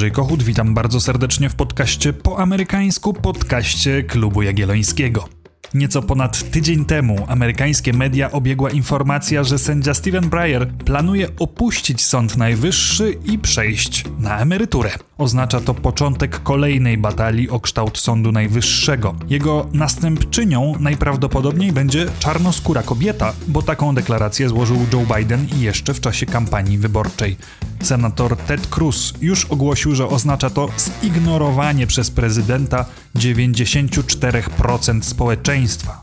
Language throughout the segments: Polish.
Andrzej Kochut, witam bardzo serdecznie w podcaście po amerykańsku, podcaście Klubu Jagiellońskiego. Nieco ponad tydzień temu amerykańskie media obiegła informacja, że sędzia Steven Breyer planuje opuścić Sąd Najwyższy i przejść na emeryturę. Oznacza to początek kolejnej batalii o kształt Sądu Najwyższego. Jego następczynią najprawdopodobniej będzie czarnoskóra kobieta, bo taką deklarację złożył Joe Biden jeszcze w czasie kampanii wyborczej. Senator Ted Cruz już ogłosił, że oznacza to zignorowanie przez prezydenta 94% społeczeństwa.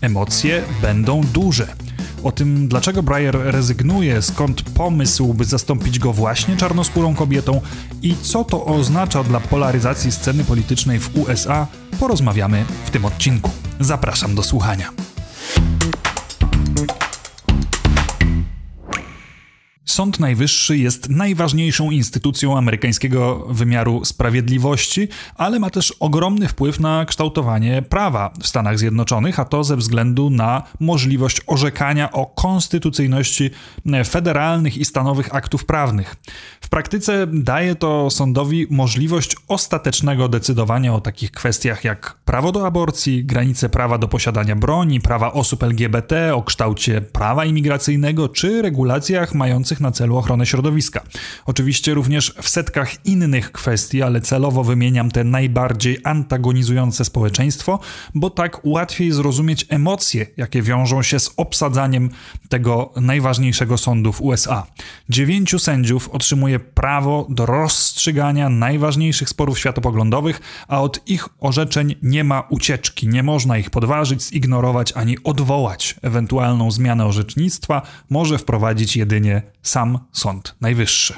Emocje będą duże. O tym, dlaczego Breyer rezygnuje, skąd pomysł, by zastąpić go właśnie czarnoskórą kobietą i co to oznacza dla polaryzacji sceny politycznej w USA, porozmawiamy w tym odcinku. Zapraszam do słuchania. Sąd Najwyższy jest najważniejszą instytucją amerykańskiego wymiaru sprawiedliwości, ale ma też ogromny wpływ na kształtowanie prawa w Stanach Zjednoczonych, a to ze względu na możliwość orzekania o konstytucyjności federalnych i stanowych aktów prawnych. W praktyce daje to sądowi możliwość ostatecznego decydowania o takich kwestiach jak prawo do aborcji, granice prawa do posiadania broni, prawa osób LGBT, o kształcie prawa imigracyjnego czy regulacjach mających na na celu ochronę środowiska. Oczywiście również w setkach innych kwestii, ale celowo wymieniam te najbardziej antagonizujące społeczeństwo, bo tak łatwiej zrozumieć emocje, jakie wiążą się z obsadzaniem tego najważniejszego sądu w USA. Dziewięciu sędziów otrzymuje prawo do rozstrzygania najważniejszych sporów światopoglądowych, a od ich orzeczeń nie ma ucieczki. Nie można ich podważyć, zignorować ani odwołać. Ewentualną zmianę orzecznictwa może wprowadzić jedynie sam Sąd Najwyższy.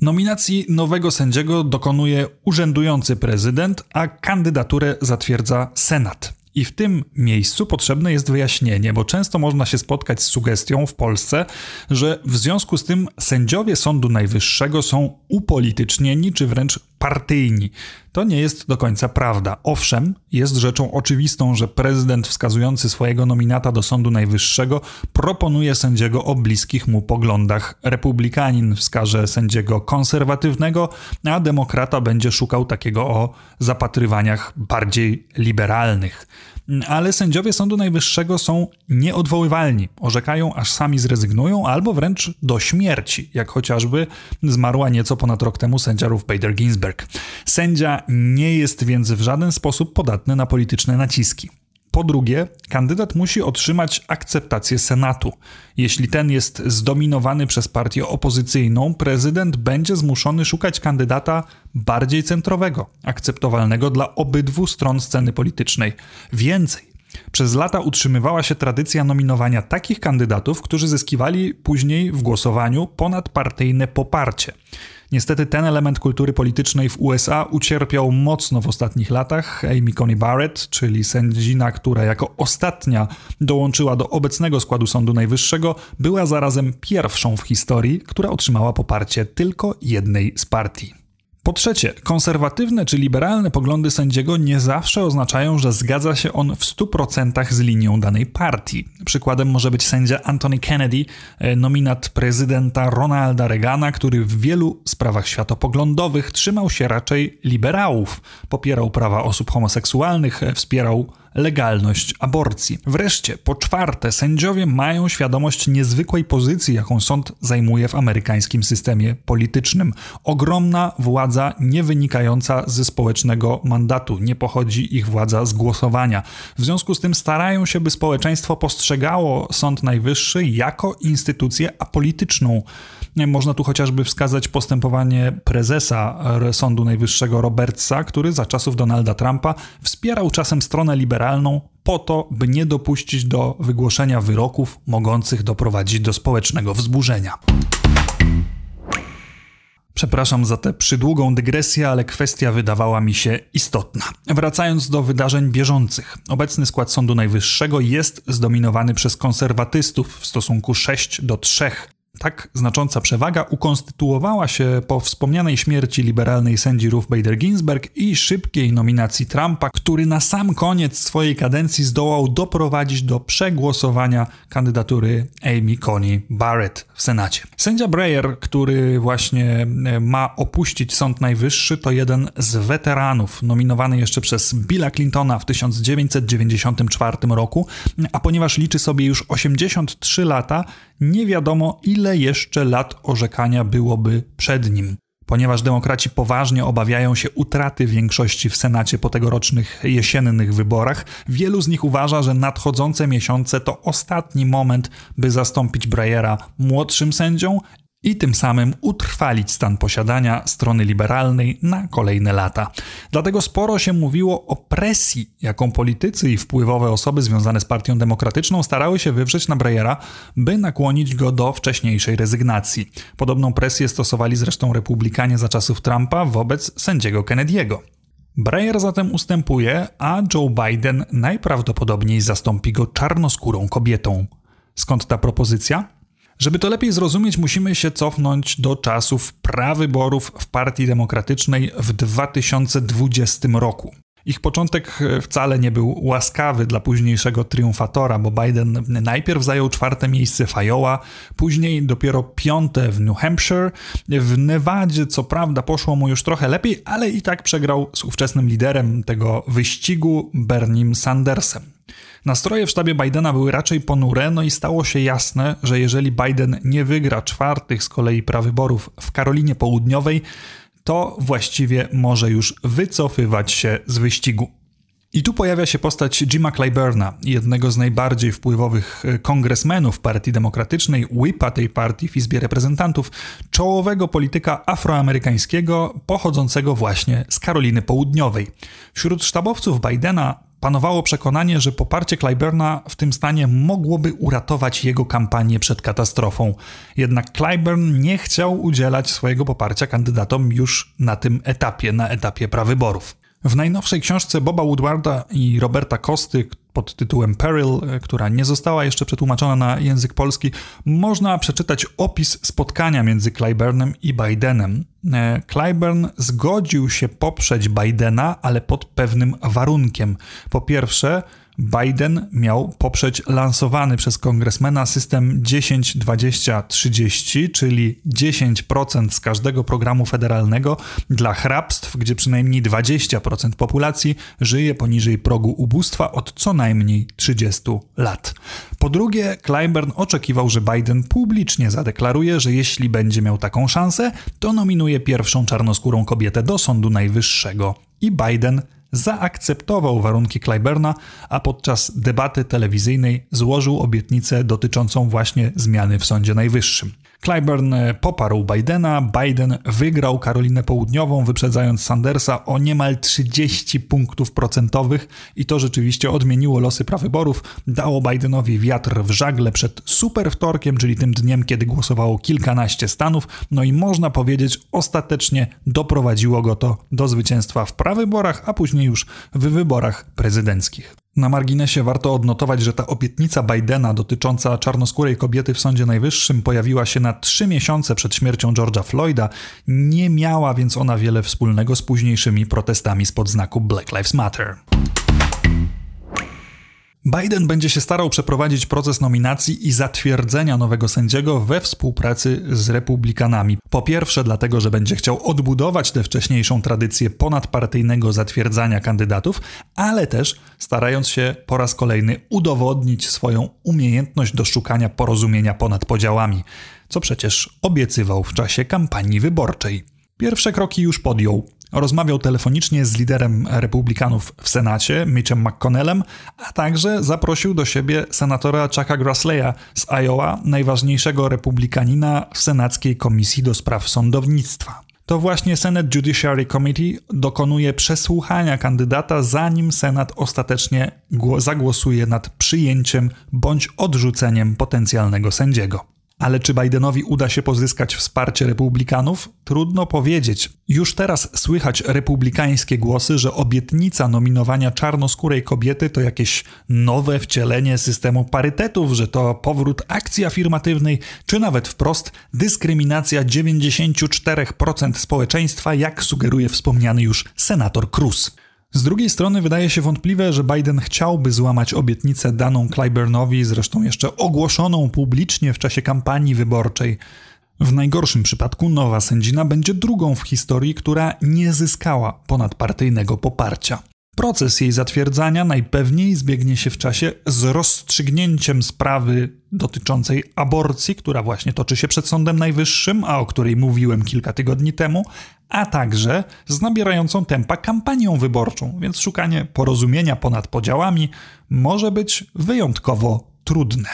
Nominacji nowego sędziego dokonuje urzędujący prezydent, a kandydaturę zatwierdza Senat. I w tym miejscu potrzebne jest wyjaśnienie, bo często można się spotkać z sugestią w Polsce, że w związku z tym sędziowie Sądu Najwyższego są upolitycznieni czy wręcz partyjni. To nie jest do końca prawda. Owszem, jest rzeczą oczywistą, że prezydent wskazujący swojego nominata do Sądu Najwyższego proponuje sędziego o bliskich mu poglądach. Republikanin wskaże sędziego konserwatywnego, a demokrata będzie szukał takiego o zapatrywaniach bardziej liberalnych ale sędziowie Sądu Najwyższego są nieodwoływalni. Orzekają, aż sami zrezygnują, albo wręcz do śmierci, jak chociażby zmarła nieco ponad rok temu sędzia Ruth Bader Ginsburg. Sędzia nie jest więc w żaden sposób podatny na polityczne naciski. Po drugie, kandydat musi otrzymać akceptację Senatu. Jeśli ten jest zdominowany przez partię opozycyjną, prezydent będzie zmuszony szukać kandydata bardziej centrowego, akceptowalnego dla obydwu stron sceny politycznej. Więcej, przez lata utrzymywała się tradycja nominowania takich kandydatów, którzy zyskiwali później w głosowaniu ponadpartyjne poparcie. Niestety ten element kultury politycznej w USA ucierpiał mocno w ostatnich latach. Amy Coney Barrett, czyli sędzina, która jako ostatnia dołączyła do obecnego składu Sądu Najwyższego, była zarazem pierwszą w historii, która otrzymała poparcie tylko jednej z partii. Po trzecie, konserwatywne czy liberalne poglądy sędziego nie zawsze oznaczają, że zgadza się on w 100% z linią danej partii. Przykładem może być sędzia Anthony Kennedy, e, nominat prezydenta Ronalda Reagana, który w wielu sprawach światopoglądowych trzymał się raczej liberałów. Popierał prawa osób homoseksualnych, e, wspierał legalność aborcji. Wreszcie, po czwarte, sędziowie mają świadomość niezwykłej pozycji, jaką sąd zajmuje w amerykańskim systemie politycznym. Ogromna władza nie wynikająca ze społecznego mandatu, nie pochodzi ich władza z głosowania. W związku z tym starają się, by społeczeństwo postrzegało Sąd Najwyższy jako instytucję apolityczną. Można tu chociażby wskazać postępowanie prezesa Sądu Najwyższego Robertsa, który za czasów Donalda Trumpa wspierał czasem stronę liberalną po to, by nie dopuścić do wygłoszenia wyroków mogących doprowadzić do społecznego wzburzenia. Przepraszam za tę przydługą dygresję, ale kwestia wydawała mi się istotna. Wracając do wydarzeń bieżących. Obecny skład Sądu Najwyższego jest zdominowany przez konserwatystów w stosunku 6 do 3 Tak znacząca przewaga ukonstytuowała się po wspomnianej śmierci liberalnej sędzi Ruth Bader Ginsburg i szybkiej nominacji Trumpa, który na sam koniec swojej kadencji zdołał doprowadzić do przegłosowania kandydatury Amy Coney Barrett w Senacie. Sędzia Breyer, który właśnie e, ma opuścić Sąd Najwyższy, to jeden z weteranów nominowany jeszcze przez Billa Clintona w 1994 roku, a ponieważ liczy sobie już 83 lata, nie wiadomo ile jeszcze lat orzekania byłoby przed nim. Ponieważ demokraci poważnie obawiają się utraty większości w Senacie po tegorocznych jesiennych wyborach, wielu z nich uważa, że nadchodzące miesiące to ostatni moment, by zastąpić Breyera młodszym sędzią i tym samym utrwalić stan posiadania strony liberalnej na kolejne lata. Dlatego sporo się mówiło o presji, jaką politycy i wpływowe osoby związane z Partią Demokratyczną starały się wywrzeć na Breyera, by nakłonić go do wcześniejszej rezygnacji. Podobną presję stosowali zresztą republikanie za czasów Trumpa wobec sędziego Kennedy'ego. Breyer zatem ustępuje, a Joe Biden najprawdopodobniej zastąpi go czarnoskórą kobietą. Skąd ta propozycja? Żeby to lepiej zrozumieć, musimy się cofnąć do czasów prawyborów w Partii Demokratycznej w 2020 roku. Ich początek wcale nie był łaskawy dla późniejszego triumfatora, bo Biden najpierw zajął czwarte miejsce w Iowa, później dopiero piąte w New Hampshire. W Nevadzie, co prawda, poszło mu już trochę lepiej, ale i tak przegrał z ówczesnym liderem tego wyścigu, Bernim Sandersem. Nastroje w sztabie Bidena były raczej ponure, no i stało się jasne, że jeżeli Biden nie wygra czwartych z kolei prawyborów w Karolinie Południowej, to właściwie może już wycofywać się z wyścigu. I tu pojawia się postać Jima Clyburna, jednego z najbardziej wpływowych e, kongresmenów Partii Demokratycznej, whipa tej partii w Izbie Reprezentantów, czołowego polityka afroamerykańskiego pochodzącego właśnie z Karoliny Południowej. Wśród sztabowców Bidena panowało przekonanie, że poparcie Clyburna w tym stanie mogłoby uratować jego kampanię przed katastrofą. Jednak Clyburn nie chciał udzielać swojego poparcia kandydatom już na tym etapie, na etapie prawyborów. W najnowszej książce Boba Woodwarda i Roberta Kosty pod tytułem Peril, e, która nie została jeszcze przetłumaczona na język polski, można przeczytać opis spotkania między Clyburnem i Bidenem. E, Clyburn zgodził się poprzeć Bidena, ale pod pewnym warunkiem. Po pierwsze, Biden miał poprzeć lansowany przez kongresmena system 10-20-30, czyli 10% z każdego programu federalnego dla hrabstw, gdzie przynajmniej 20% populacji żyje poniżej progu ubóstwa od co najmniej 30 lat. Po drugie, Clyburn oczekiwał, że Biden publicznie zadeklaruje, że jeśli będzie miał taką szansę, to nominuje pierwszą czarnoskórą kobietę do Sądu Najwyższego. I Biden zaakceptował warunki Clyburna, a podczas debaty telewizyjnej złożył obietnicę dotyczącą właśnie zmiany w Sądzie Najwyższym. Clyburn poparł Bidena, Biden wygrał Karolinę Południową, wyprzedzając Sandersa o niemal 30 punktów procentowych i to rzeczywiście odmieniło losy prawyborów, dało Bidenowi wiatr w żagle przed super wtorkiem, czyli tym dniem, kiedy głosowało kilkanaście stanów, no i można powiedzieć ostatecznie doprowadziło go to do zwycięstwa w prawyborach, a później już w wyborach prezydenckich. Na marginesie warto odnotować, że ta obietnica Bidena dotycząca czarnoskórej kobiety w Sądzie Najwyższym pojawiła się na trzy miesiące przed śmiercią George'a Floyda. Nie miała więc ona wiele wspólnego z późniejszymi protestami spod znaku Black Lives Matter. Biden będzie się starał przeprowadzić proces nominacji i zatwierdzenia nowego sędziego we współpracy z republikanami. Po pierwsze, dlatego, że będzie chciał odbudować tę wcześniejszą tradycję ponadpartyjnego zatwierdzania kandydatów, ale też starając się po raz kolejny udowodnić swoją umiejętność do szukania porozumienia ponad podziałami, co przecież obiecywał w czasie kampanii wyborczej. Pierwsze kroki już podjął. Rozmawiał telefonicznie z liderem republikanów w Senacie, Mitchem McConnellem, a także zaprosił do siebie senatora Chucka Grassley'a z Iowa, najważniejszego republikanina w Senackiej Komisji do Spraw Sądownictwa. To właśnie Senate Judiciary Committee dokonuje przesłuchania kandydata, zanim Senat ostatecznie zagłosuje nad przyjęciem bądź odrzuceniem potencjalnego sędziego. Ale czy Bidenowi uda się pozyskać wsparcie republikanów? Trudno powiedzieć. Już teraz słychać republikańskie głosy, że obietnica nominowania czarnoskórej kobiety to jakieś nowe wcielenie systemu parytetów, że to powrót akcji afirmatywnej, czy nawet wprost dyskryminacja 94% społeczeństwa, jak sugeruje wspomniany już senator Cruz. Z drugiej strony wydaje się wątpliwe, że Biden chciałby złamać obietnicę daną Clyburnowi, zresztą jeszcze ogłoszoną publicznie w czasie kampanii wyborczej. W najgorszym przypadku nowa sędzina będzie drugą w historii, która nie zyskała ponadpartyjnego poparcia. Proces jej zatwierdzania najpewniej zbiegnie się w czasie z rozstrzygnięciem sprawy dotyczącej aborcji, która właśnie toczy się przed Sądem Najwyższym, a o której mówiłem kilka tygodni temu, a także z nabierającą tempa kampanią wyborczą, więc szukanie porozumienia ponad podziałami może być wyjątkowo trudne.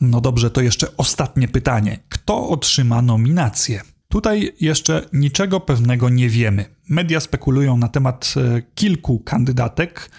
No dobrze, to jeszcze ostatnie pytanie. Kto otrzyma nominację? Tutaj jeszcze niczego pewnego nie wiemy. Media spekulują na temat e, kilku kandydatek.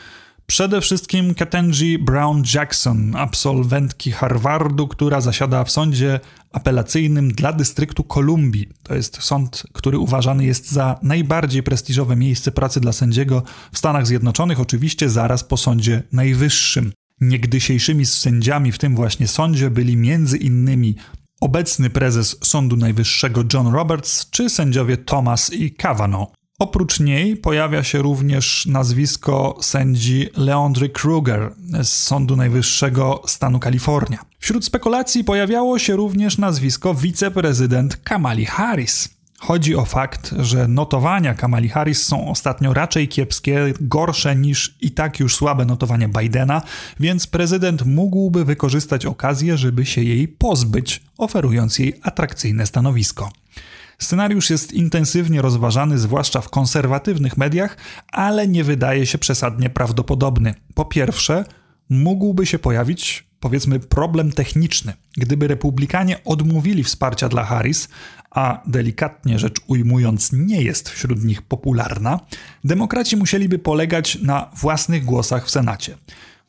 Przede wszystkim Ketanji Brown Jackson, absolwentki Harvardu, która zasiada w sądzie apelacyjnym dla dystryktu Kolumbii. To jest sąd, który uważany jest za najbardziej prestiżowe miejsce pracy dla sędziego w Stanach Zjednoczonych, oczywiście zaraz po Sądzie Najwyższym. Niegdysiejszymi sędziami w tym właśnie sądzie byli między innymi obecny prezes Sądu Najwyższego John Roberts czy sędziowie Thomas i Kavanaugh. Oprócz niej pojawia się również nazwisko sędzi Leandry Kruger z Sądu Najwyższego stanu Kalifornia. Wśród spekulacji pojawiało się również nazwisko wiceprezydent Kamali Harris. Chodzi o fakt, że notowania Kamali Harris są ostatnio raczej kiepskie, gorsze niż i tak już słabe notowania Bidena, więc prezydent mógłby wykorzystać okazję, żeby się jej pozbyć, oferując jej atrakcyjne stanowisko. Scenariusz jest intensywnie rozważany, zwłaszcza w konserwatywnych mediach, ale nie wydaje się przesadnie prawdopodobny. Po pierwsze, mógłby się pojawić, powiedzmy, problem techniczny. Gdyby republikanie odmówili wsparcia dla Harris, a delikatnie rzecz ujmując, nie jest wśród nich popularna, demokraci musieliby polegać na własnych głosach w Senacie.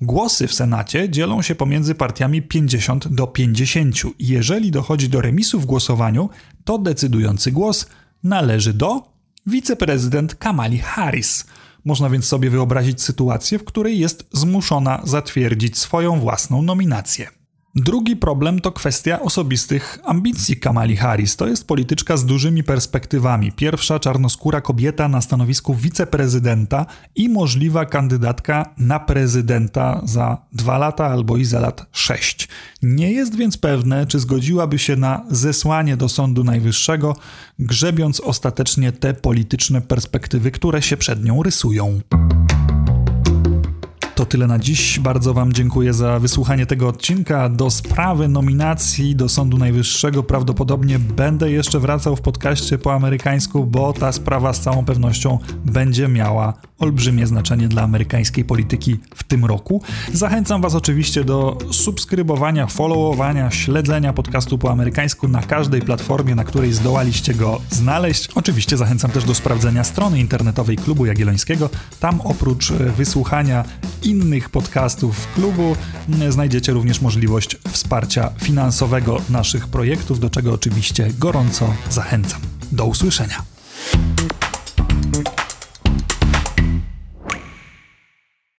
Głosy w Senacie dzielą się pomiędzy partiami 50 do 50. Jeżeli dochodzi do remisu w głosowaniu, to decydujący głos należy do wiceprezydent Kamali Harris. Można więc sobie wyobrazić sytuację, w której jest zmuszona zatwierdzić swoją własną nominację. Drugi problem to kwestia osobistych ambicji Kamali Harris. To jest polityczka z dużymi perspektywami. Pierwsza czarnoskóra kobieta na stanowisku wiceprezydenta i możliwa kandydatka na prezydenta za dwa lata albo i za lat sześć. Nie jest więc pewne, czy zgodziłaby się na zesłanie do Sądu Najwyższego, grzebiąc ostatecznie te polityczne perspektywy, które się przed nią rysują. To tyle na dziś. Bardzo Wam dziękuję za wysłuchanie tego odcinka. Do sprawy nominacji do Sądu Najwyższego prawdopodobnie będę jeszcze wracał w podcaście po amerykańsku, bo ta sprawa z całą pewnością będzie miała olbrzymie znaczenie dla amerykańskiej polityki w tym roku. Zachęcam Was oczywiście do subskrybowania, followowania, śledzenia podcastu po amerykańsku na każdej platformie, na której zdołaliście go znaleźć. Oczywiście zachęcam też do sprawdzenia strony internetowej Klubu Jagiellońskiego. Tam oprócz wysłuchania innych podcastów klubu znajdziecie również możliwość wsparcia finansowego naszych projektów, do czego oczywiście gorąco zachęcam. Do usłyszenia.